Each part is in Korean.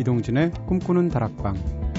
이동진의 꿈꾸는 다락방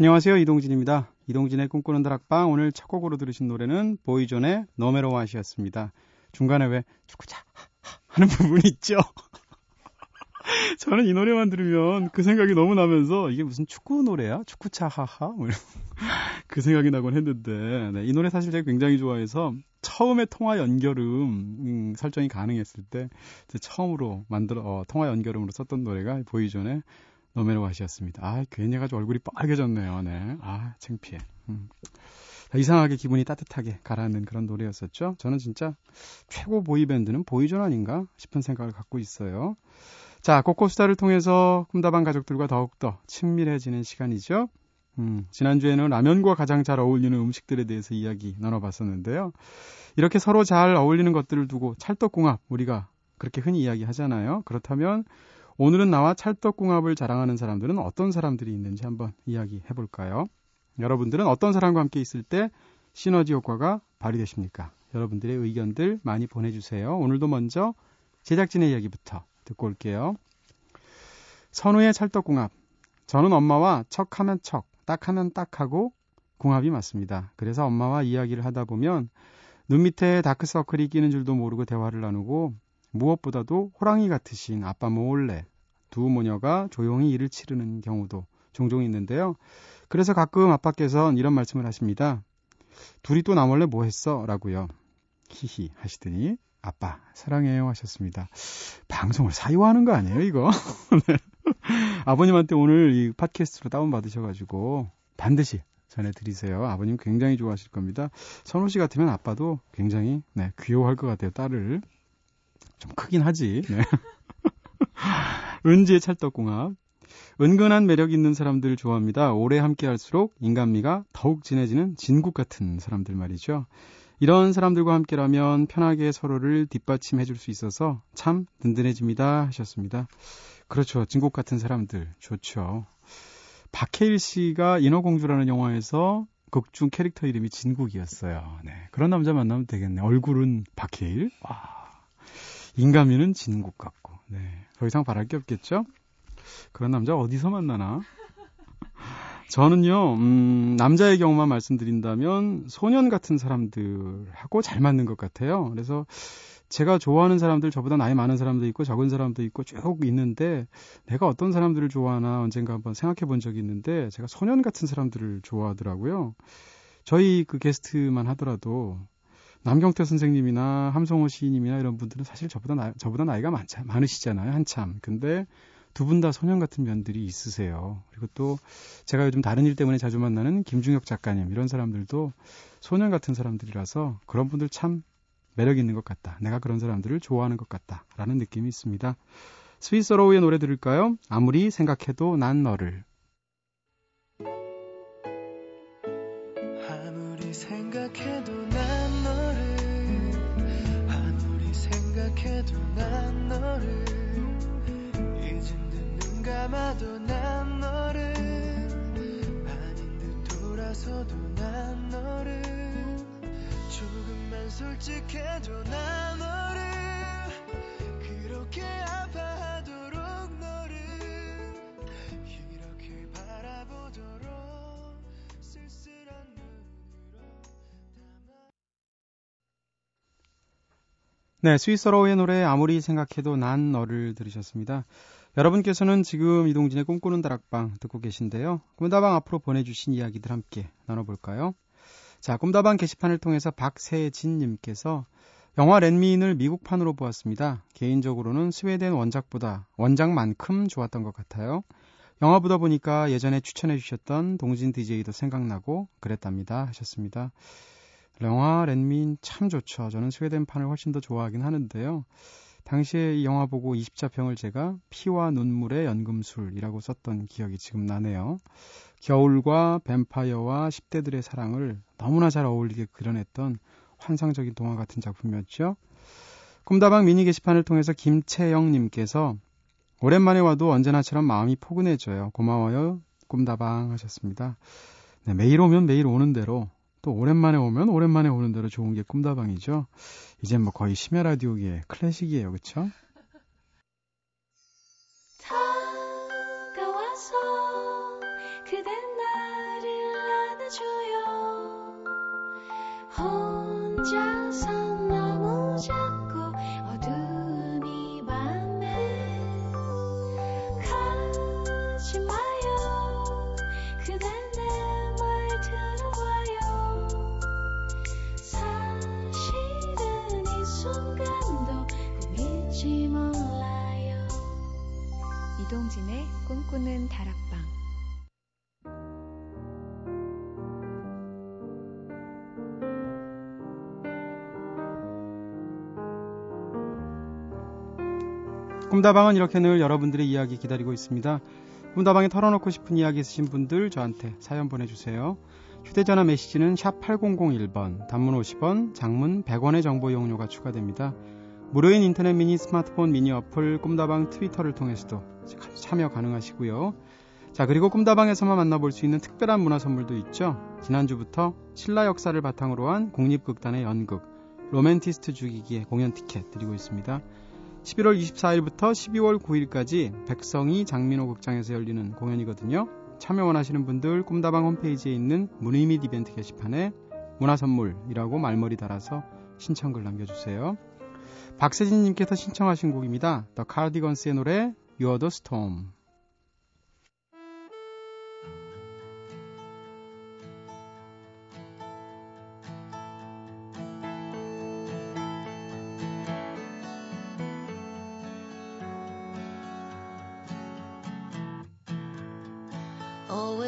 안녕하세요. 이동진입니다. 이동진의 꿈꾸는 다락방 오늘 첫 곡으로 들으신 노래는 보이존의 No Matter What이었습니다. 중간에 왜 축구차 하는 부분이 있죠. 저는 이 노래만 들으면 그 생각이 너무 나면서 이게 무슨 축구 노래야? 축구차 하하? 뭐 이런 그 생각이 나곤 했는데 네, 이 노래 사실 제가 굉장히 좋아해서 처음에 통화 연결음 음, 설정이 가능했을 때 처음으로 만들어 어, 통화 연결음으로 썼던 노래가 보이존의 노메로 가시였습니다. 아 괜히 해가지고 얼굴이 빨개졌네요. 네. 아 창피해. 음. 이상하게 기분이 따뜻하게 가라앉는 그런 노래였었죠. 저는 진짜 최고 보이밴드는 보이존 아닌가 싶은 생각을 갖고 있어요. 자, 코코수다를 통해서 꿈다방 가족들과 더욱더 친밀해지는 시간이죠. 음, 지난주에는 라면과 가장 잘 어울리는 음식들에 대해서 이야기 나눠봤었는데요. 이렇게 서로 잘 어울리는 것들을 두고 찰떡궁합, 우리가 그렇게 흔히 이야기 하잖아요. 그렇다면 오늘은 나와 찰떡궁합을 자랑하는 사람들은 어떤 사람들이 있는지 한번 이야기 해 볼까요? 여러분들은 어떤 사람과 함께 있을 때 시너지 효과가 발휘되십니까? 여러분들의 의견들 많이 보내주세요. 오늘도 먼저 제작진의 이야기부터 듣고 올게요. 선우의 찰떡궁합. 저는 엄마와 척하면 척, 딱하면 딱하고 궁합이 맞습니다. 그래서 엄마와 이야기를 하다 보면 눈 밑에 다크서클이 끼는 줄도 모르고 대화를 나누고 무엇보다도 호랑이 같으신 아빠 몰래 두 모녀가 조용히 일을 치르는 경우도 종종 있는데요. 그래서 가끔 아빠께서는 이런 말씀을 하십니다. 둘이 또 나 몰래 뭐 했어? 라고요. 히히 하시더니 아빠 사랑해요 하셨습니다. 방송을 사유하는 거 아니에요 이거? 네. 아버님한테 오늘 이 팟캐스트로 다운 받으셔가지고 반드시 전해드리세요. 아버님 굉장히 좋아하실 겁니다. 선호 씨 같으면 아빠도 굉장히 네, 귀여워할 것 같아요. 딸을 좀 크긴 하지. 네. 은지의 찰떡궁합. 은근한 매력 있는 사람들 좋아합니다. 오래 함께 할수록 인간미가 더욱 진해지는 진국 같은 사람들 말이죠. 이런 사람들과 함께라면 편하게 서로를 뒷받침해 줄 수 있어서 참 든든해집니다 하셨습니다. 그렇죠. 진국 같은 사람들 좋죠. 박해일 씨가 인어공주라는 영화에서 극중 캐릭터 이름이 진국이었어요. 네. 그런 남자 만나면 되겠네. 얼굴은 박해일. 와. 인간미는 진국 같고. 네. 더 이상 바랄 게 없겠죠? 그런 남자 어디서 만나나? 저는요, 음, 남자의 경우만 말씀드린다면 소년 같은 사람들하고 잘 맞는 것 같아요. 그래서 제가 좋아하는 사람들, 저보다 나이 많은 사람도 있고 적은 사람도 있고 쭉 있는데 내가 어떤 사람들을 좋아하나 언젠가 한번 생각해 본 적이 있는데 제가 소년 같은 사람들을 좋아하더라고요. 저희 그 게스트만 하더라도 남경태 선생님이나 함성호 시인님이나 이런 분들은 사실 저보다 나, 저보다 나이가 많자, 많으시잖아요, 한참. 근데 두 분 다 소년 같은 면들이 있으세요. 그리고 또 제가 요즘 다른 일 때문에 자주 만나는 김중혁 작가님 이런 사람들도 소년 같은 사람들이라서 그런 분들 참 매력 있는 것 같다. 내가 그런 사람들을 좋아하는 것 같다라는 느낌이 있습니다. 스위스로우의 노래 들을까요? 아무리 생각해도 난 너를. 아무리 생각해도 감아도 난 너를. 아닌 듯 돌아서도 난 너를. 조금만 솔직해도 난 너를. 그렇게 담아. 네, 스위스로의 노래 아무리 생각해도 난 너를 들으셨습니다. 여러분께서는 지금 이동진의 꿈꾸는 다락방 듣고 계신데요. 꿈다방 앞으로 보내주신 이야기들 함께 나눠볼까요? 자, 꿈다방 게시판을 통해서 박세진님께서 영화 랜미인을 미국판으로 보았습니다. 개인적으로는 스웨덴 원작보다 원작만큼 좋았던 것 같아요. 영화 보다 보니까 예전에 추천해 주셨던 동진 DJ도 생각나고 그랬답니다. 하셨습니다. 영화 렌민 참 좋죠. 저는 스웨덴판을 훨씬 더 좋아하긴 하는데요. 당시에 이 영화 보고 20자평을 제가 피와 눈물의 연금술이라고 썼던 기억이 지금 나네요. 겨울과 뱀파이어와 10대들의 사랑을 너무나 잘 어울리게 그려냈던 환상적인 동화 같은 작품이었죠. 꿈다방 미니 게시판을 통해서 김채영님께서 오랜만에 와도 언제나처럼 마음이 포근해져요. 고마워요. 꿈다방 하셨습니다. 네, 매일 오면 매일 오는 대로 또 오랜만에 오면 오랜만에 오는 대로 좋은 게 꿈다방이죠. 이제 뭐 거의 심야 라디오계 클래식이에요. 다 꿈꾸는 다락방 꿈다방은 이렇게 늘 여러분들의 이야기 기다리고 있습니다. 꿈다방에 털어놓고 싶은 이야기 있으신 분들 저한테 사연 보내주세요. 휴대전화 메시지는 샵 8001번, 단문 50원, 장문 100원의 정보 이용료가 추가됩니다. 무료인 인터넷 미니 스마트폰 미니 어플 꿈다방 트위터를 통해서도 참여 가능하시고요. 자, 그리고 꿈다방에서만 만나볼 수 있는 특별한 문화 선물도 있죠. 지난주부터 신라 역사를 바탕으로 한 국립극단의 연극, 로맨티스트 죽이기의 공연 티켓 드리고 있습니다. 11월 24일부터 12월 9일까지 백성희 장민호 극장에서 열리는 공연이거든요. 참여 원하시는 분들 꿈다방 홈페이지에 있는 문의 및 이벤트 게시판에 문화선물이라고 말머리 달아서 신청글 남겨주세요. 박세진님께서 신청하신 곡입니다. The Cardigans의 노래 You're the Storm. Oh.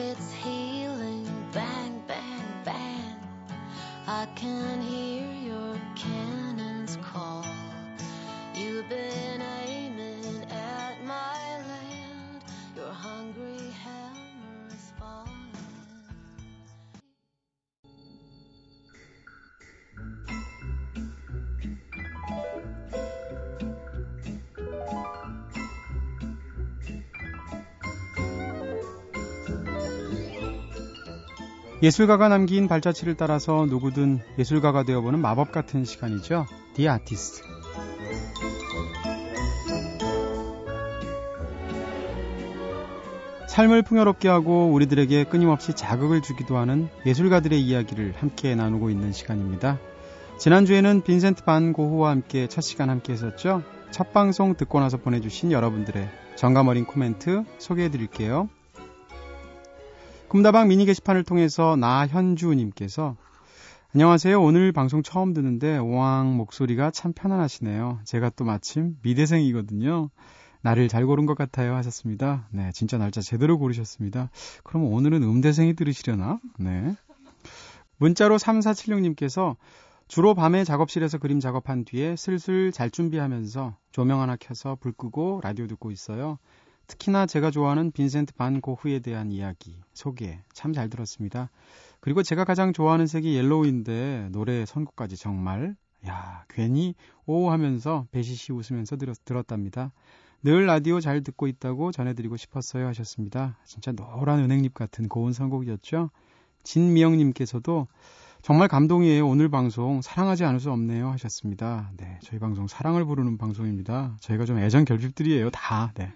I can 예술가가 남긴 발자취를 따라서 누구든 예술가가 되어보는 마법 같은 시간이죠. The Artist. 삶을 풍요롭게 하고 우리들에게 끊임없이 자극을 주기도 하는 예술가들의 이야기를 함께 나누고 있는 시간입니다. 지난주에는 빈센트 반 고흐와 함께 첫 시간 함께 했었죠. 첫 방송 듣고 나서 보내주신 여러분들의 정감 어린 코멘트 소개해 드릴게요. 꿈다방 미니 게시판을 통해서 나현주님께서 안녕하세요. 오늘 방송 처음 듣는데 오왕 목소리가 참 편안하시네요. 제가 또 마침 미대생이거든요. 날을 잘 고른 것 같아요 하셨습니다. 네, 진짜 날짜 제대로 고르셨습니다. 그럼 오늘은 음대생이 들으시려나? 네. 문자로 3476님께서 주로 밤에 작업실에서 그림 작업한 뒤에 슬슬 잘 준비하면서 조명 하나 켜서 불 끄고 라디오 듣고 있어요. 특히나 제가 좋아하는 빈센트 반 고흐에 대한 이야기, 소개 참 잘 들었습니다. 그리고 제가 가장 좋아하는 색이 yellow인데 노래 선곡까지 정말 야 괜히 오 하면서 배시시 웃으면서 들었, 들었답니다. 늘 라디오 잘 듣고 있다고 전해드리고 싶었어요 하셨습니다. 진짜 노란 은행잎 같은 고운 선곡이었죠. 진미영님께서도 정말 감동이에요. 오늘 방송 사랑하지 않을 수 없네요 하셨습니다. 네, 저희 방송 사랑을 부르는 방송입니다. 저희가 좀 애정 결핍들이에요. 다. 네.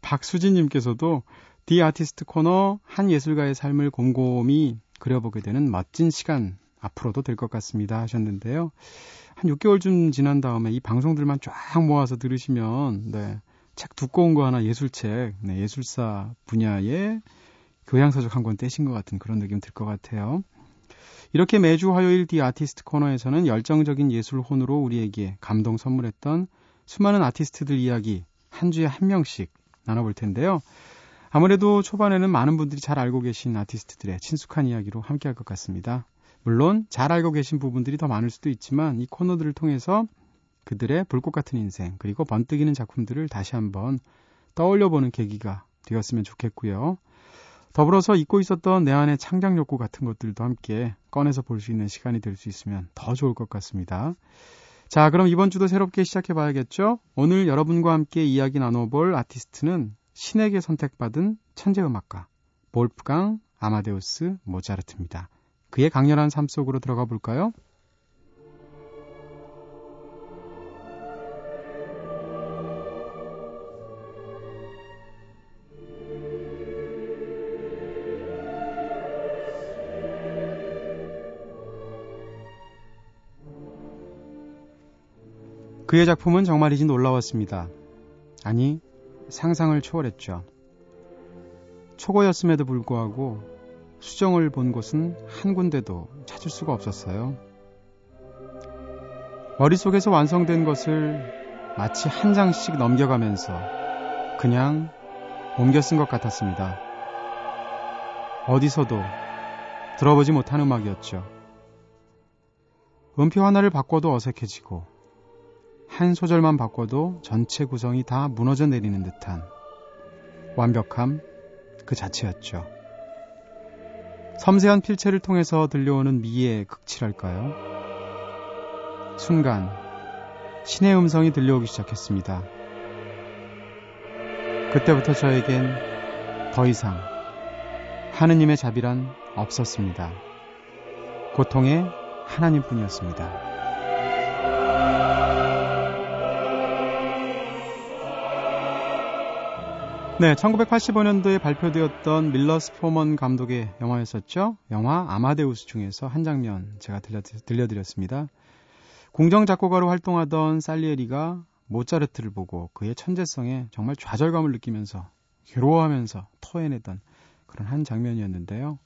박수진님께서도 디 아티스트 코너 한 예술가의 삶을 곰곰이 그려보게 되는 멋진 시간 앞으로도 될 것 같습니다 하셨는데요. 한 6개월쯤 지난 다음에 이 방송들만 쫙 모아서 들으시면 네, 책 두꺼운 거 하나 예술책, 네, 예술사 분야의 교양서적 한 권 떼신 것 같은 그런 느낌 들 것 같아요. 이렇게 매주 화요일 디 아티스트 코너에서는 열정적인 예술 혼으로 우리에게 감동 선물했던 수많은 아티스트들 이야기 한 주에 한 명씩 나눠볼 텐데요. 아무래도 초반에는 많은 분들이 잘 알고 계신 아티스트들의 친숙한 이야기로 함께 할 것 같습니다. 물론 잘 알고 계신 부분들이 더 많을 수도 있지만 이 코너들을 통해서 그들의 불꽃 같은 인생 그리고 번뜩이는 작품들을 다시 한번 떠올려 보는 계기가 되었으면 좋겠고요. 더불어서 잊고 있었던 내 안의 창작 욕구 같은 것들도 함께 꺼내서 볼 수 있는 시간이 될 수 있으면 더 좋을 것 같습니다. 자, 그럼 이번 주도 새롭게 시작해 봐야겠죠? 오늘 여러분과 함께 이야기 나눠볼 아티스트는 신에게 선택받은 천재 음악가 볼프강 아마데우스 모차르트입니다. 그의 강렬한 삶 속으로 들어가 볼까요? 그의 작품은 정말이지 놀라웠습니다. 아니, 상상을 초월했죠. 초고였음에도 불구하고 수정을 본 곳은 한 군데도 찾을 수가 없었어요. 머릿속에서 완성된 것을 마치 한 장씩 넘겨가면서 그냥 옮겨 쓴 것 같았습니다. 어디서도 들어보지 못한 음악이었죠. 음표 하나를 바꿔도 어색해지고 한 소절만 바꿔도 전체 구성이 다 무너져 내리는 듯한 완벽함 그 자체였죠. 섬세한 필체를 통해서 들려오는 미의 극치랄까요? 순간 신의 음성이 들려오기 시작했습니다. 그때부터 저에겐 더 이상 하느님의 자비란 없었습니다. 고통의 하나님뿐이었습니다. 네, 1985년도에 발표되었던 밀러스 포먼 감독의 영화였었죠. 영화 아마데우스 중에서 한 장면 제가 들려, 들려드렸습니다. 공정 작곡가로 활동하던 살리에리가 모차르트를 보고 그의 천재성에 정말 좌절감을 느끼면서 괴로워하면서 토해내던 그런 한 장면이었는데요.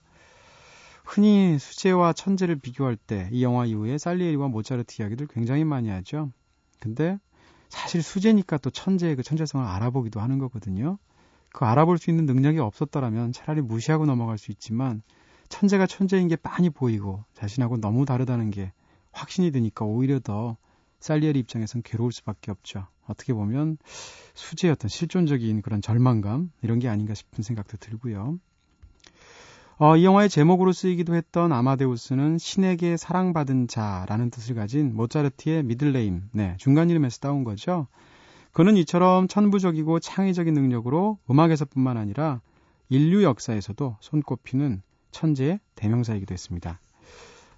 흔히 수제와 천재를 비교할 때 이 영화 이후에 살리에리와 모차르트 이야기들 굉장히 많이 하죠. 근데 사실 수제니까 또 천재의 그 천재성을 알아보기도 하는 거거든요. 그 알아볼 수 있는 능력이 없었더라면 차라리 무시하고 넘어갈 수 있지만 천재가 천재인 게 빤히 보이고 자신하고 너무 다르다는 게 확신이 드니까 오히려 더 살리에리 입장에선 괴로울 수밖에 없죠. 어떻게 보면 수지의 어떤 실존적인 그런 절망감 이런 게 아닌가 싶은 생각도 들고요. 어, 이 영화의 제목으로 쓰이기도 했던 아마데우스는 신에게 사랑받은 자라는 뜻을 가진 모차르트의 미들레임, 네, 중간 이름에서 따온 거죠. 그는 이처럼 천부적이고 창의적인 능력으로 음악에서뿐만 아니라 인류 역사에서도 손꼽히는 천재의 대명사이기도 했습니다.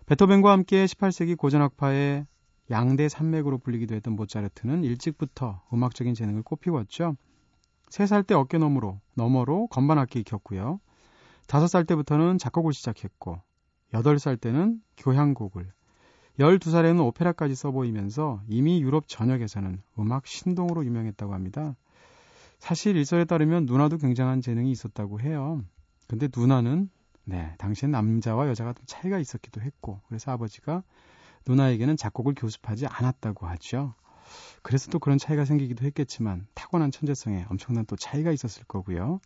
베토벤과 함께 18세기 고전악파의 양대 산맥으로 불리기도 했던 모차르트는 일찍부터 음악적인 재능을 꽃피웠죠. 3살 때 어깨 너머로, 너머로 건반악기 익혔고요. 5살 때부터는 작곡을 시작했고, 8살 때는 교향곡을, 12살에는 오페라까지 써보이면서 이미 유럽 전역에서는 음악 신동으로 유명했다고 합니다. 사실 일설에 따르면 누나도 굉장한 재능이 있었다고 해요. 근데 누나는 네, 당시엔 남자와 여자가 좀 차이가 있었기도 했고 그래서 아버지가 누나에게는 작곡을 교습하지 않았다고 하죠. 그래서 또 그런 차이가 생기기도 했겠지만 타고난 천재성에 엄청난 또 차이가 있었을 거고요.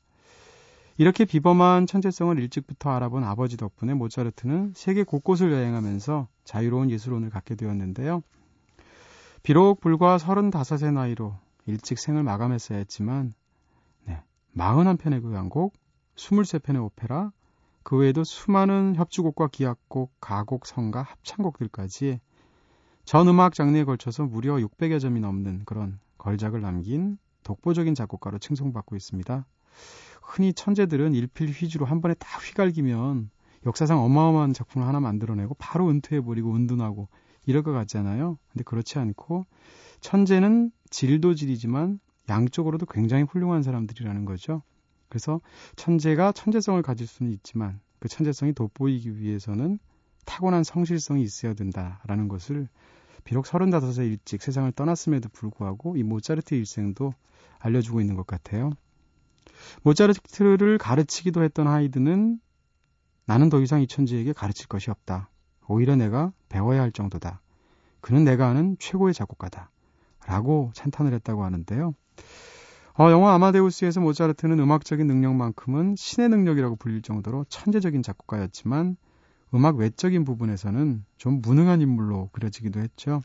이렇게 비범한 천재성을 일찍부터 알아본 아버지 덕분에 모차르트는 세계 곳곳을 여행하면서 자유로운 예술혼을 갖게 되었는데요. 비록 불과 35세 나이로 일찍 생을 마감했어야 했지만 네, 41편의 교향곡, 23편의 오페라, 그 외에도 수많은 협주곡과 기악곡, 가곡, 성가, 합창곡들까지 전 음악 장르에 걸쳐서 무려 600여 점이 넘는 그런 걸작을 남긴 독보적인 작곡가로 칭송받고 있습니다. 흔히 천재들은 일필휘주로 한 번에 딱 휘갈기면 역사상 어마어마한 작품을 하나 만들어내고 바로 은퇴해버리고 은둔하고 이럴 것 같잖아요. 근데 그렇지 않고 천재는 질도 질이지만 양쪽으로도 굉장히 훌륭한 사람들이라는 거죠. 그래서 천재가 천재성을 가질 수는 있지만 그 천재성이 돋보이기 위해서는 타고난 성실성이 있어야 된다라는 것을 비록 35세 일찍 세상을 떠났음에도 불구하고 이 모차르트 일생도 알려주고 있는 것 같아요. 모차르트를 가르치기도 했던 하이드는 나는 더 이상 이 천재에게 가르칠 것이 없다. 오히려 내가 배워야 할 정도다. 그는 내가 아는 최고의 작곡가다. 라고 찬탄을 했다고 하는데요. 어, 영화 아마데우스에서 모차르트는 음악적인 능력만큼은 신의 능력이라고 불릴 정도로 천재적인 작곡가였지만 음악 외적인 부분에서는 좀 무능한 인물로 그려지기도 했죠.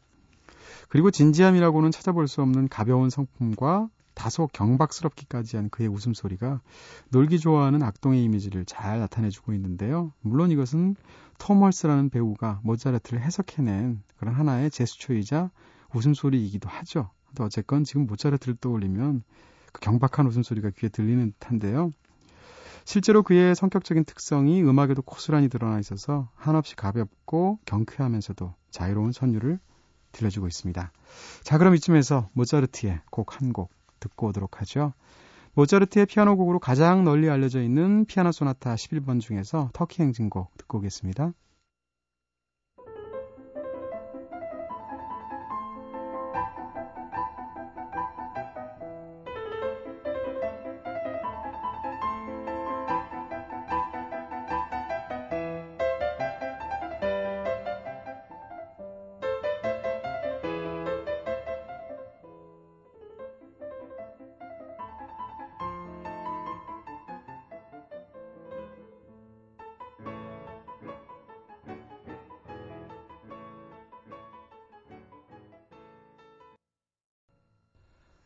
그리고 진지함이라고는 찾아볼 수 없는 가벼운 성품과 다소 경박스럽기까지 한 그의 웃음소리가 놀기 좋아하는 악동의 이미지를 잘 나타내주고 있는데요. 물론 이것은 톰 헐스라는 배우가 모차르트를 해석해낸 그런 하나의 제스처이자 웃음소리이기도 하죠. 또 어쨌건 지금 모차르트를 떠올리면 그 경박한 웃음소리가 귀에 들리는 듯한데요. 실제로 그의 성격적인 특성이 음악에도 고스란히 드러나 있어서 한없이 가볍고 경쾌하면서도 자유로운 선율을 들려주고 있습니다. 자, 그럼 이쯤에서 모차르트의 곡 한곡 듣고 오도록 하죠. 모차르트의 피아노 곡으로 가장 널리 알려져 있는 피아노 소나타 11번 중에서 터키 행진곡 듣고 오겠습니다.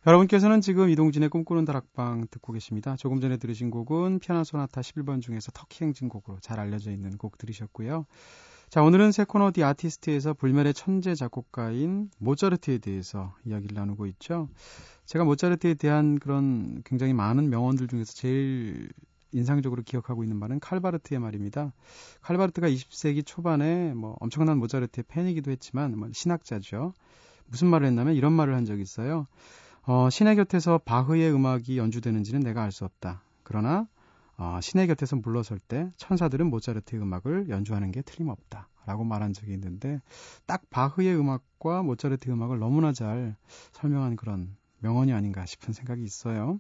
여러분께서는 지금 이동진의 꿈꾸는 다락방 듣고 계십니다. 조금 전에 들으신 곡은 피아노 소나타 11번 중에서 터키 행진곡으로 잘 알려져 있는 곡 들으셨고요. 자, 오늘은 세 코너 디 아티스트에서 불멸의 천재 작곡가인 모차르트에 대해서 이야기를 나누고 있죠. 제가 모차르트에 대한 그런 굉장히 많은 명언들 중에서 제일 인상적으로 기억하고 있는 말은 칼바르트의 말입니다. 칼바르트가 20세기 초반에 뭐 엄청난 모차르트의 팬이기도 했지만 뭐 신학자죠. 무슨 말을 했냐면 이런 말을 한 적이 있어요. 어, 신의 곁에서 바흐의 음악이 연주되는지는 내가 알 수 없다. 그러나 어, 신의 곁에서 물러설 때 천사들은 모차르트의 음악을 연주하는 게 틀림없다. 라고 말한 적이 있는데 딱 바흐의 음악과 모차르트의 음악을 너무나 잘 설명한 그런 명언이 아닌가 싶은 생각이 있어요.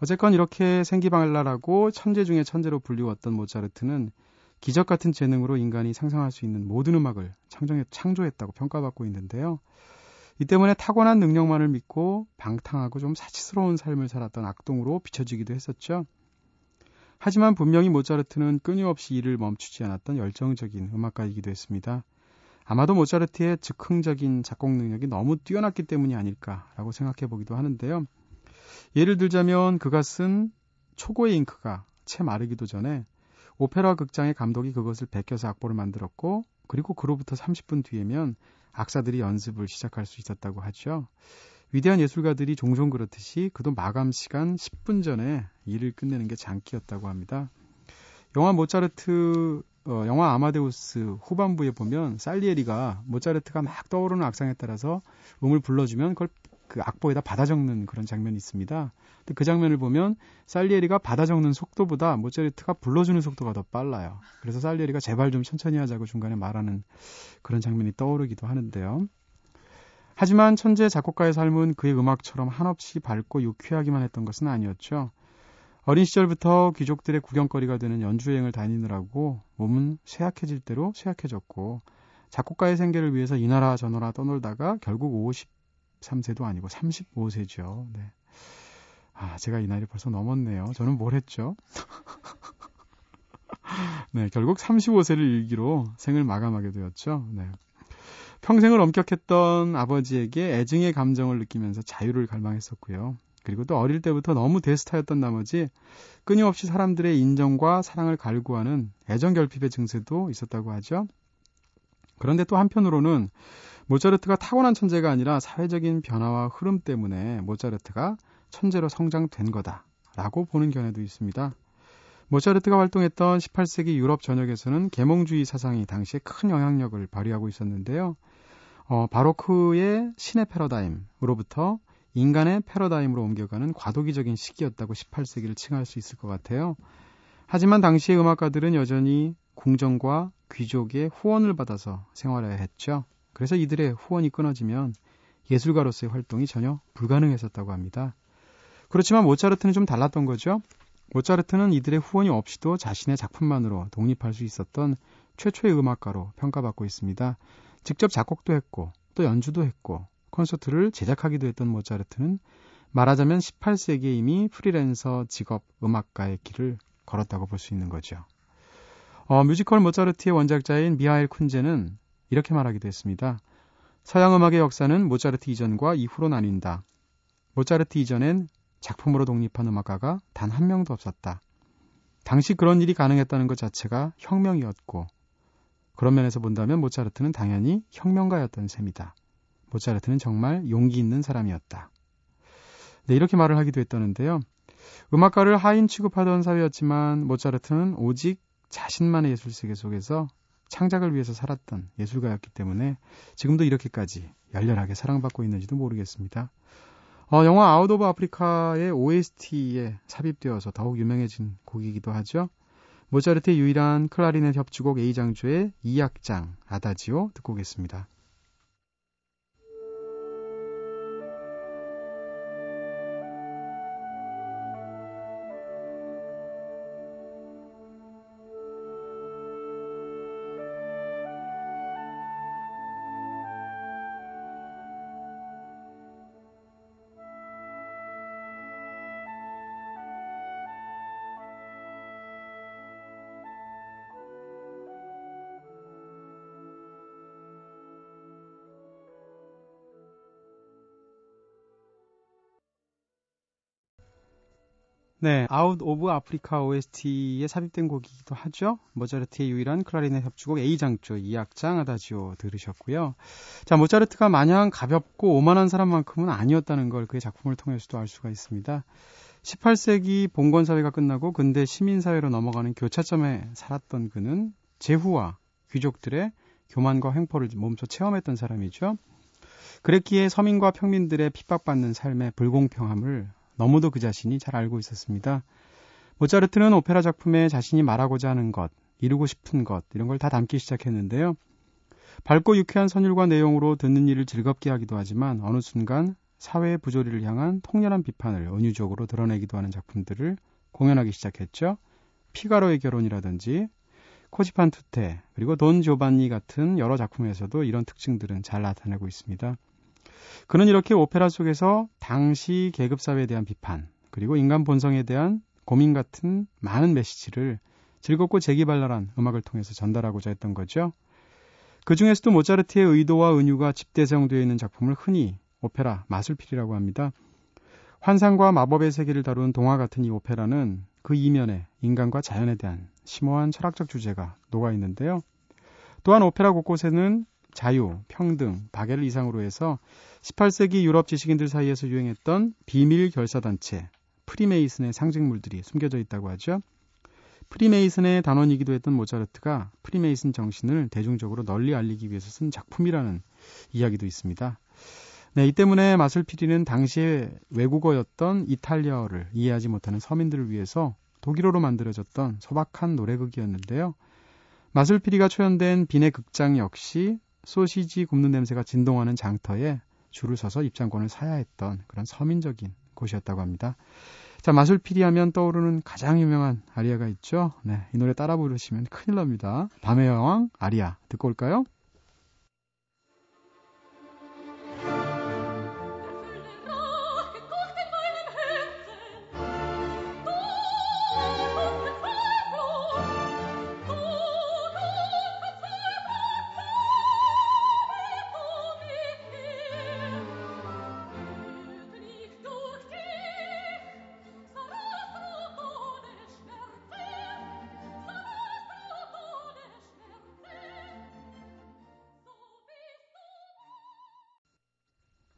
어쨌건 이렇게 생기발랄하고 천재 중에 천재로 불리웠던 모차르트는 기적 같은 재능으로 인간이 상상할 수 있는 모든 음악을 창조했, 창조했다고 평가받고 있는데요. 이 때문에 타고난 능력만을 믿고 방탕하고 좀 사치스러운 삶을 살았던 악동으로 비춰지기도 했었죠. 하지만 분명히 모차르트는 끊임없이 일을 멈추지 않았던 열정적인 음악가이기도 했습니다. 아마도 모차르트의 즉흥적인 작곡 능력이 너무 뛰어났기 때문이 아닐까라고 생각해 보기도 하는데요. 예를 들자면 그가 쓴 초고의 잉크가 채 마르기도 전에 오페라 극장의 감독이 그것을 베껴서 악보를 만들었고 그리고 그로부터 30분 뒤에면 악사들이 연습을 시작할 수 있었다고 하죠. 위대한 예술가들이 종종 그렇듯이 그도 마감 시간 10분 전에 일을 끝내는 게 장기였다고 합니다. 영화 모차르트 어, 영화 아마데우스 후반부에 보면 살리에리가 모차르트가 막 떠오르는 악상에 따라서 음을 불러주면 그걸 그 악보에다 받아 적는 그런 장면이 있습니다. 근데 그 장면을 보면 살리에리가 받아 적는 속도보다 모차르트가 불러주는 속도가 더 빨라요. 그래서 살리에리가 제발 좀 천천히 하자고 중간에 말하는 그런 장면이 떠오르기도 하는데요. 하지만 천재 작곡가의 삶은 그의 음악처럼 한없이 밝고 유쾌하기만 했던 것은 아니었죠. 어린 시절부터 귀족들의 구경거리가 되는 연주여행을 다니느라고 몸은 쇠약해질 대로 쇠약해졌고 작곡가의 생계를 위해서 이 나라 저 나라 떠놀다가 결국 53세도 아니고 35세죠. 네. 아, 제가 이 나이를 벌써 넘었네요. 저는 뭘 했죠? 네, 결국 35세를 일기로 생을 마감하게 되었죠. 네. 평생을 엄격했던 아버지에게 애증의 감정을 느끼면서 자유를 갈망했었고요. 그리고 또 어릴 때부터 너무 대스타였던 나머지 끊임없이 사람들의 인정과 사랑을 갈구하는 애정 결핍의 증세도 있었다고 하죠. 그런데 또 한편으로는 모차르트가 타고난 천재가 아니라 사회적인 변화와 흐름 때문에 모차르트가 천재로 성장된 거다라고 보는 견해도 있습니다. 모차르트가 활동했던 18세기 유럽 전역에서는 계몽주의 사상이 당시에 큰 영향력을 발휘하고 있었는데요. 어, 바로크의 신의 패러다임으로부터 인간의 패러다임으로 옮겨가는 과도기적인 시기였다고 18세기를 칭할 수 있을 것 같아요. 하지만 당시의 음악가들은 여전히 궁정과 귀족의 후원을 받아서 생활해야 했죠. 그래서 이들의 후원이 끊어지면 예술가로서의 활동이 전혀 불가능했었다고 합니다. 그렇지만 모차르트는 좀 달랐던 거죠. 모차르트는 이들의 후원이 없이도 자신의 작품만으로 독립할 수 있었던 최초의 음악가로 평가받고 있습니다. 직접 작곡도 했고 또 연주도 했고 콘서트를 제작하기도 했던 모차르트는 말하자면 18세기에 이미 프리랜서 직업 음악가의 길을 걸었다고 볼 수 있는 거죠. 어, 뮤지컬 모차르트의 원작자인 미하일 쿤제는 이렇게 말하기도 했습니다. 서양 음악의 역사는 모차르트 이전과 이후로 나뉜다. 모차르트 이전엔 작품으로 독립한 음악가가 단 한 명도 없었다. 당시 그런 일이 가능했다는 것 자체가 혁명이었고 그런 면에서 본다면 모차르트는 당연히 혁명가였던 셈이다. 모차르트는 정말 용기 있는 사람이었다. 네, 이렇게 말을 하기도 했다는데요. 음악가를 하인 취급하던 사회였지만 모차르트는 오직 자신만의 예술 세계 속에서 창작을 위해서 살았던 예술가였기 때문에 지금도 이렇게까지 열렬하게 사랑받고 있는지도 모르겠습니다. 어, 영화 Out of Africa의 OST에 삽입되어서 더욱 유명해진 곡이기도 하죠. 모차르트의 유일한 클라리넷 협주곡 A장조의 2악장 아다지오 듣고 오겠습니다. 네, Out of Africa OST에 삽입된 곡이기도 하죠. 모차르트의 유일한 클라리넷 협주곡 A장조 2악장 아다지오 들으셨고요. 자, 모차르트가 마냥 가볍고 오만한 사람만큼은 아니었다는 걸 그의 작품을 통해서도 알 수가 있습니다. 18세기 봉건 사회가 끝나고 근대 시민 사회로 넘어가는 교차점에 살았던 그는 제후와 귀족들의 교만과 횡포를 몸소 체험했던 사람이죠. 그랬기에 서민과 평민들의 핍박받는 삶의 불공평함을 너무도 그 자신이 잘 알고 있었습니다. 모차르트는 오페라 작품에 자신이 말하고자 하는 것, 이루고 싶은 것, 이런 걸 다 담기 시작했는데요. 밝고 유쾌한 선율과 내용으로 듣는 일을 즐겁게 하기도 하지만 어느 순간 사회의 부조리를 향한 통렬한 비판을 은유적으로 드러내기도 하는 작품들을 공연하기 시작했죠. 피가로의 결혼이라든지 코지판 투테 그리고 돈 조반니 같은 여러 작품에서도 이런 특징들은 잘 나타내고 있습니다. 그는 이렇게 오페라 속에서 당시 계급 사회에 대한 비판, 그리고 인간 본성에 대한 고민 같은 많은 메시지를 즐겁고 재기발랄한 음악을 통해서 전달하고자 했던 거죠. 그 중에서도 모차르트의 의도와 은유가 집대성되어 있는 작품을 흔히 오페라 마술필이라고 합니다. 환상과 마법의 세계를 다룬 동화 같은 이 오페라는 그 이면에 인간과 자연에 대한 심오한 철학적 주제가 녹아 있는데요. 또한 오페라 곳곳에는 자유, 평등, 박애를 이상으로 해서 18세기 유럽 지식인들 사이에서 유행했던 비밀 결사단체, 프리메이슨의 상징물들이 숨겨져 있다고 하죠. 프리메이슨의 단원이기도 했던 모차르트가 프리메이슨 정신을 대중적으로 널리 알리기 위해서 쓴 작품이라는 이야기도 있습니다. 네, 이 때문에 마술피리는 당시에 외국어였던 이탈리아어를 이해하지 못하는 서민들을 위해서 독일어로 만들어졌던 소박한 노래극이었는데요. 마술피리가 초연된 빈의 극장 역시 소시지 굽는 냄새가 진동하는 장터에 줄을 서서 입장권을 사야 했던 그런 서민적인 곳이었다고 합니다. 자, 마술피리 하면 떠오르는 가장 유명한 아리아가 있죠. 네, 이 노래 따라 부르시면 큰일 납니다. 밤의 여왕 아리아 듣고 올까요?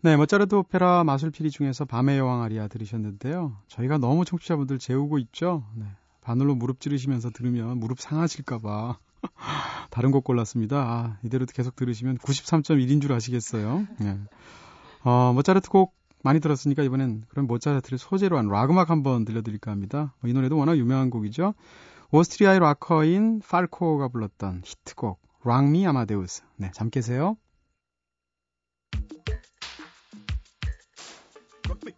네, 모차르트 오페라 마술피리 중에서 밤의 여왕 아리아 들으셨는데요. 저희가 너무 청취자분들 재우고 있죠. 네, 바늘로 무릎 찌르시면서 들으면 무릎 상하실까봐 다른 곡 골랐습니다. 아, 이대로 계속 들으시면 93.1인 줄 아시겠어요. 네. 어, 모차르트 곡 많이 들었으니까 이번엔 그럼 모차르트를 소재로 한 락 음악 한번 들려드릴까 합니다. 이 노래도 워낙 유명한 곡이죠. 오스트리아의 락커인 팔코가 불렀던 히트곡 Rock Me Amadeus. 네, 잠 깨세요.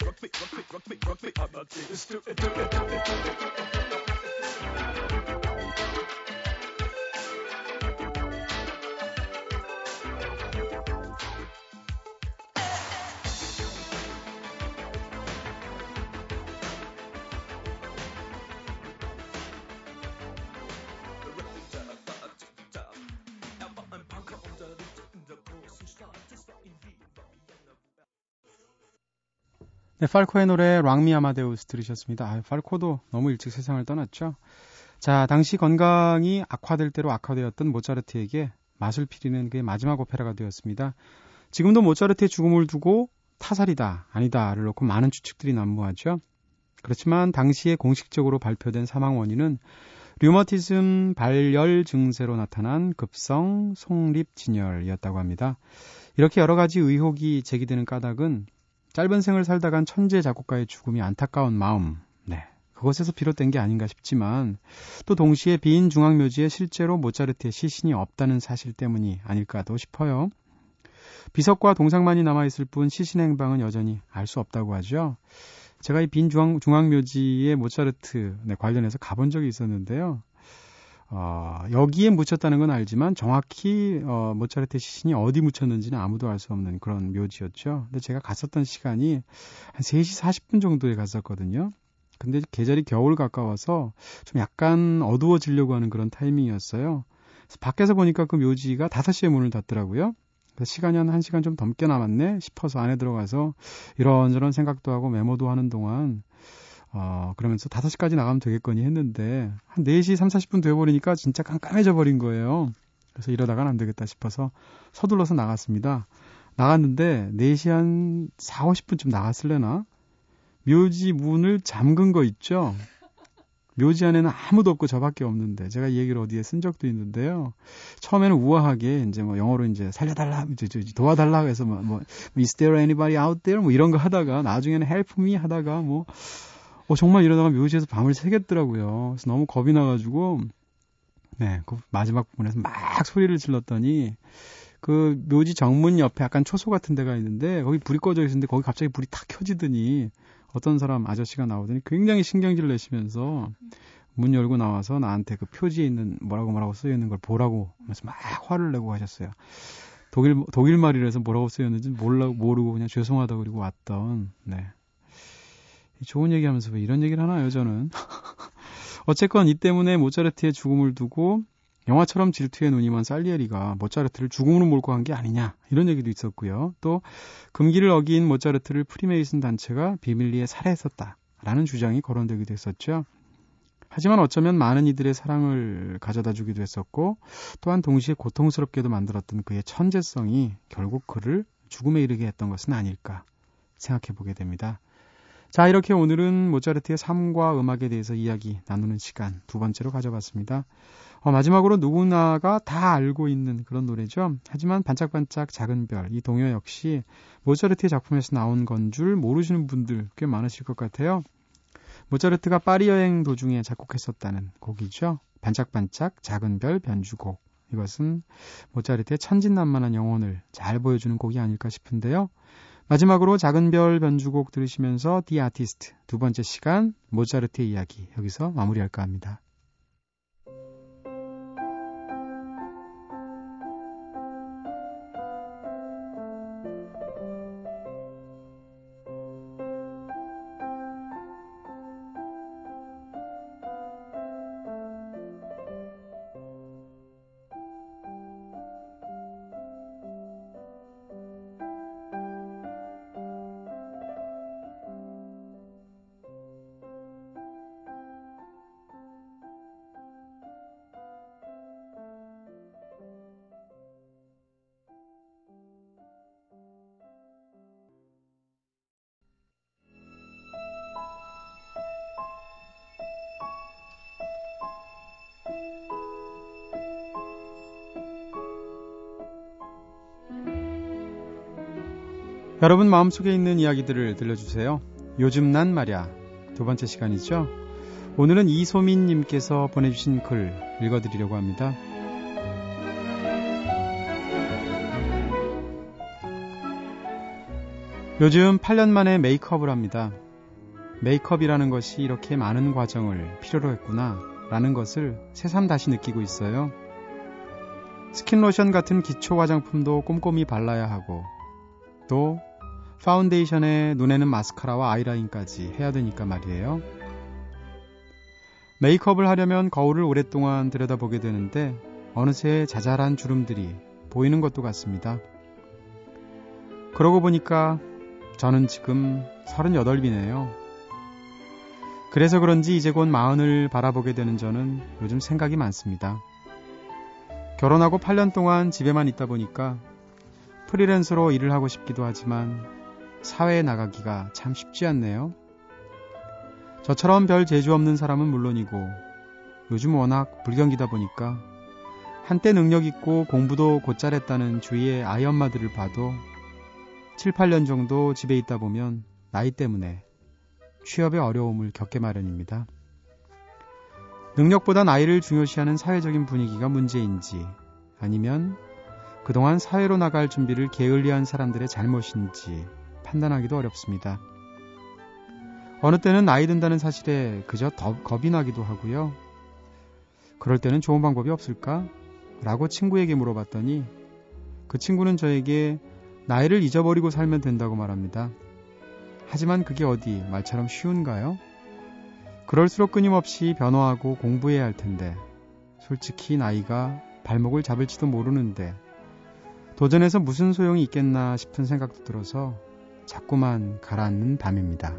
rock me, rock me, rock me, rock me. I'm a thing. Do it, do it, do it, do it. 네, 팔코의 노래 랑미 아마데우스 들으셨습니다. 아, 팔코도 너무 일찍 세상을 떠났죠. 자, 당시 건강이 악화될 대로 악화되었던 모차르트에게 마술 피리는 그의 마지막 오페라가 되었습니다. 지금도 모차르트의 죽음을 두고 타살이다, 아니다를 놓고 많은 추측들이 난무하죠. 그렇지만 당시에 공식적으로 발표된 사망 원인은 류머티즘 발열 증세로 나타난 급성 송립 진열이었다고 합니다. 이렇게 여러 가지 의혹이 제기되는 까닭은 짧은 생을 살다간 천재 작곡가의 죽음이 안타까운 마음, 네. 그것에서 비롯된 게 아닌가 싶지만 또 동시에 빈 중앙묘지에 실제로 모차르트의 시신이 없다는 사실 때문이 아닐까도 싶어요. 비석과 동상만이 남아있을 뿐 시신 행방은 여전히 알 수 없다고 하죠. 제가 이 빈 중앙, 중앙묘지에 모차르트 네, 관련해서 가본 적이 있었는데요. 어, 여기에 묻혔다는 건 알지만 정확히 어, 모차르트 시신이 어디 묻혔는지는 아무도 알 수 없는 그런 묘지였죠. 근데 제가 갔었던 시간이 한 3시 40분 정도에 갔었거든요. 근데 계절이 겨울 가까워서 좀 약간 어두워지려고 하는 그런 타이밍이었어요. 밖에서 보니까 그 묘지가 5시에 문을 닫더라고요. 시간이 한 1시간 좀 넘게 남았네 싶어서 안에 들어가서 이런저런 생각도 하고 메모도 하는 동안 어, 그러면서 5시까지 나가면 되겠거니 했는데 한 4시 3, 40분 돼버리니까 진짜 깜깜해져 버린 거예요. 그래서 이러다가는 안 되겠다 싶어서 서둘러서 나갔습니다. 나갔는데 4시 한 4, 50분쯤 나갔을래나? 묘지 문을 잠근 거 있죠? 묘지 안에는 아무도 없고 저밖에 없는데 제가 이 얘기를 어디에 쓴 적도 있는데요. 처음에는 우아하게 이제 뭐 영어로 이제 살려달라, 도와달라 해서 뭐, 뭐 is there anybody out there 뭐 이런 거 하다가 나중에는 help me 하다가 뭐 어, 정말 이러다가 묘지에서 밤을 새겠더라고요. 그래서 너무 겁이 나가지고, 네, 그 마지막 부분에서 막 소리를 질렀더니, 그 묘지 정문 옆에 약간 초소 같은 데가 있는데, 거기 불이 꺼져 있었는데, 거기 갑자기 불이 탁 켜지더니, 어떤 사람 아저씨가 나오더니 굉장히 신경질 내시면서, 문 열고 나와서 나한테 그 표지에 있는 뭐라고 뭐라고 쓰여 있는 걸 보라고 하면서 막 화를 내고 하셨어요. 독일 독일 말이라서 뭐라고 쓰였는지 몰라 모르고 그냥 죄송하다고 그리고 왔던 네 좋은 얘기 하면서 왜 이런 얘기를 하나요, 저는? 어쨌건 이 때문에 모차르트의 죽음을 두고 영화처럼 질투의 눈이 먼 살리에리가 모차르트를 죽음으로 몰고 간 게 아니냐 이런 얘기도 있었고요. 또 금기를 어긴 모차르트를 프리메이슨 단체가 비밀리에 살해했었다라는 주장이 거론되기도 했었죠. 하지만 어쩌면 많은 이들의 사랑을 가져다 주기도 했었고 또한 동시에 고통스럽게도 만들었던 그의 천재성이 결국 그를 죽음에 이르게 했던 것은 아닐까 생각해 보게 됩니다. 자, 이렇게 오늘은 모차르트의 삶과 음악에 대해서 이야기 나누는 시간 두 번째로 가져봤습니다. 어, 마지막으로 누구나가 다 알고 있는 그런 노래죠. 하지만 반짝반짝 작은 별, 이 동요 역시 모차르트의 작품에서 나온 건 줄 모르시는 분들 꽤 많으실 것 같아요. 모차르트가 파리 여행 도중에 작곡했었다는 곡이죠. 반짝반짝 작은 별 변주곡. 이것은 모차르트의 천진난만한 영혼을 잘 보여주는 곡이 아닐까 싶은데요. 마지막으로 작은 별 변주곡 들으시면서 디 아티스트 두 번째 시간 모차르트의 이야기 여기서 마무리할까 합니다. 여러분 마음속에 있는 이야기들을 들려주세요. 요즘 난 말야 두 번째 시간이죠. 오늘은 이소민님께서 보내주신 글 읽어드리려고 합니다. 요즘 8년 만에 메이크업을 합니다. 메이크업이라는 것이 이렇게 많은 과정을 필요로 했구나 라는 것을 새삼 다시 느끼고 있어요. 스킨로션 같은 기초 화장품도 꼼꼼히 발라야 하고 또 파운데이션에 눈에는 마스카라와 아이라인까지 해야 되니까 말이에요. 메이크업을 하려면 거울을 오랫동안 들여다보게 되는데 어느새 자잘한 주름들이 보이는 것도 같습니다. 그러고 보니까 저는 지금 38이네요. 그래서 그런지 이제 곧 마흔을 바라보게 되는 저는 요즘 생각이 많습니다. 결혼하고 8년 동안 집에만 있다 보니까 프리랜서로 일을 하고 싶기도 하지만 사회에 나가기가 참 쉽지 않네요. 저처럼 별 재주 없는 사람은 물론이고 요즘 워낙 불경기다 보니까 한때 능력 있고 공부도 곧잘 했다는 주위의 아이 엄마들을 봐도 7, 8년 정도 집에 있다 보면 나이 때문에 취업의 어려움을 겪게 마련입니다. 능력보다 나이를 중요시하는 사회적인 분위기가 문제인지 아니면 그동안 사회로 나갈 준비를 게을리한 사람들의 잘못인지 판단하기도 어렵습니다. 어느 때는 나이 든다는 사실에 그저 더 겁이 나기도 하고요. 그럴 때는 좋은 방법이 없을까? 라고 친구에게 물어봤더니 그 친구는 저에게 나이를 잊어버리고 살면 된다고 말합니다. 하지만 그게 어디 말처럼 쉬운가요? 그럴수록 끊임없이 변화하고 공부해야 할 텐데, 솔직히 나이가 발목을 잡을지도 모르는데, 도전해서 무슨 소용이 있겠나 싶은 생각도 들어서 자꾸만 가라앉는 밤입니다.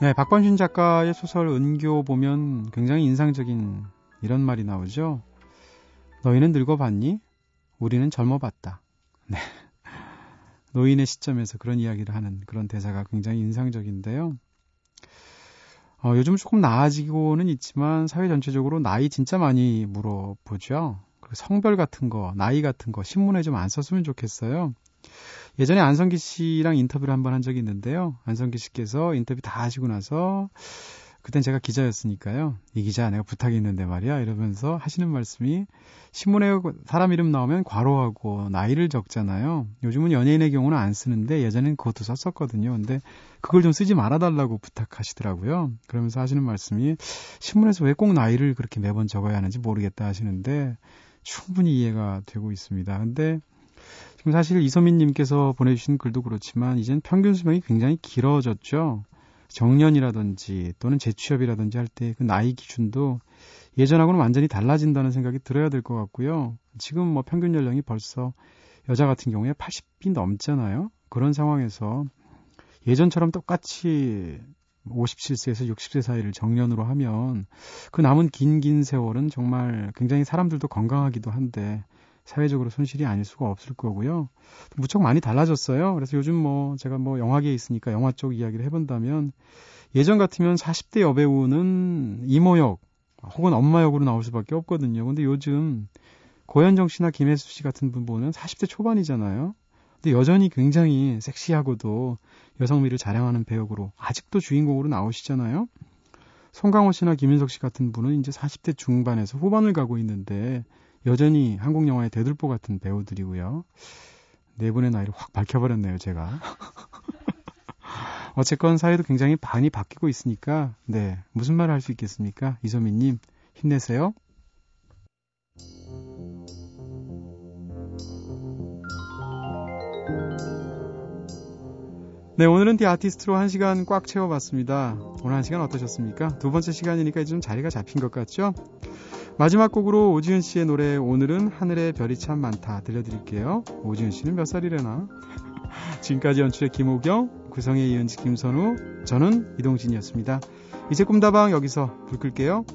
네, 박범신 작가의 소설 은교 보면 굉장히 인상적인 이런 말이 나오죠. 너희는 늙어봤니? 우리는 젊어봤다. 네. 노인의 시점에서 그런 이야기를 하는 그런 대사가 굉장히 인상적인데요. 어, 요즘 조금 나아지고는 있지만 사회 전체적으로 나이 진짜 많이 물어보죠. 그 성별 같은 거, 나이 같은 거 신문에 좀 안 썼으면 좋겠어요. 예전에 안성기 씨랑 인터뷰를 한 번 한 적이 있는데요. 안성기 씨께서 인터뷰 다 하시고 나서 그땐 제가 기자였으니까요. 이 기자 내가 부탁이 있는데 말이야 이러면서 하시는 말씀이 신문에 사람 이름 나오면 괄호하고 나이를 적잖아요. 요즘은 연예인의 경우는 안 쓰는데 예전엔 그것도 썼었거든요. 근데 그걸 좀 쓰지 말아달라고 부탁하시더라고요. 그러면서 하시는 말씀이 신문에서 왜 꼭 나이를 그렇게 매번 적어야 하는지 모르겠다 하시는데 충분히 이해가 되고 있습니다. 근데 지금 사실 이소민님께서 보내주신 글도 그렇지만 이젠 평균 수명이 굉장히 길어졌죠. 정년이라든지 또는 재취업이라든지 할 때 그 나이 기준도 예전하고는 완전히 달라진다는 생각이 들어야 될 것 같고요. 지금 뭐 평균 연령이 벌써 여자 같은 경우에 80이 넘잖아요. 그런 상황에서 예전처럼 똑같이 57세에서 60세 사이를 정년으로 하면 그 남은 긴긴 세월은 정말 굉장히 사람들도 건강하기도 한데 사회적으로 손실이 아닐 수가 없을 거고요. 무척 많이 달라졌어요. 그래서 요즘 뭐 제가 뭐 영화계에 있으니까 영화 쪽 이야기를 해본다면 예전 같으면 40대 여배우는 이모 역 혹은 엄마 역으로 나올 수밖에 없거든요. 근데 요즘 고현정 씨나 김혜수 씨 같은 분 보면 40대 초반이잖아요. 근데 여전히 굉장히 섹시하고도 여성미를 자랑하는 배역으로 아직도 주인공으로 나오시잖아요. 송강호 씨나 김윤석 씨 같은 분은 이제 40대 중반에서 후반을 가고 있는데 여전히 한국 영화의 대들보 같은 배우들이고요. 네 분의 나이를 확 밝혀버렸네요, 제가. 어쨌건 사회도 굉장히 많이 바뀌고 있으니까, 네. 무슨 말을 할 수 있겠습니까? 이소민님, 힘내세요. 네, 오늘은 디 아티스트로 한 시간 꽉 채워봤습니다. 오늘 한 시간 어떠셨습니까? 두 번째 시간이니까 좀 자리가 잡힌 것 같죠? 마지막 곡으로 오지은 씨의 노래 오늘은 하늘의 별이 참 많다 들려드릴게요. 오지은 씨는 몇 살이래나? 지금까지 연출의 김호경, 구성의 이은지 김선우, 저는 이동진이었습니다. 이제 꿈다방 여기서 불 끌게요.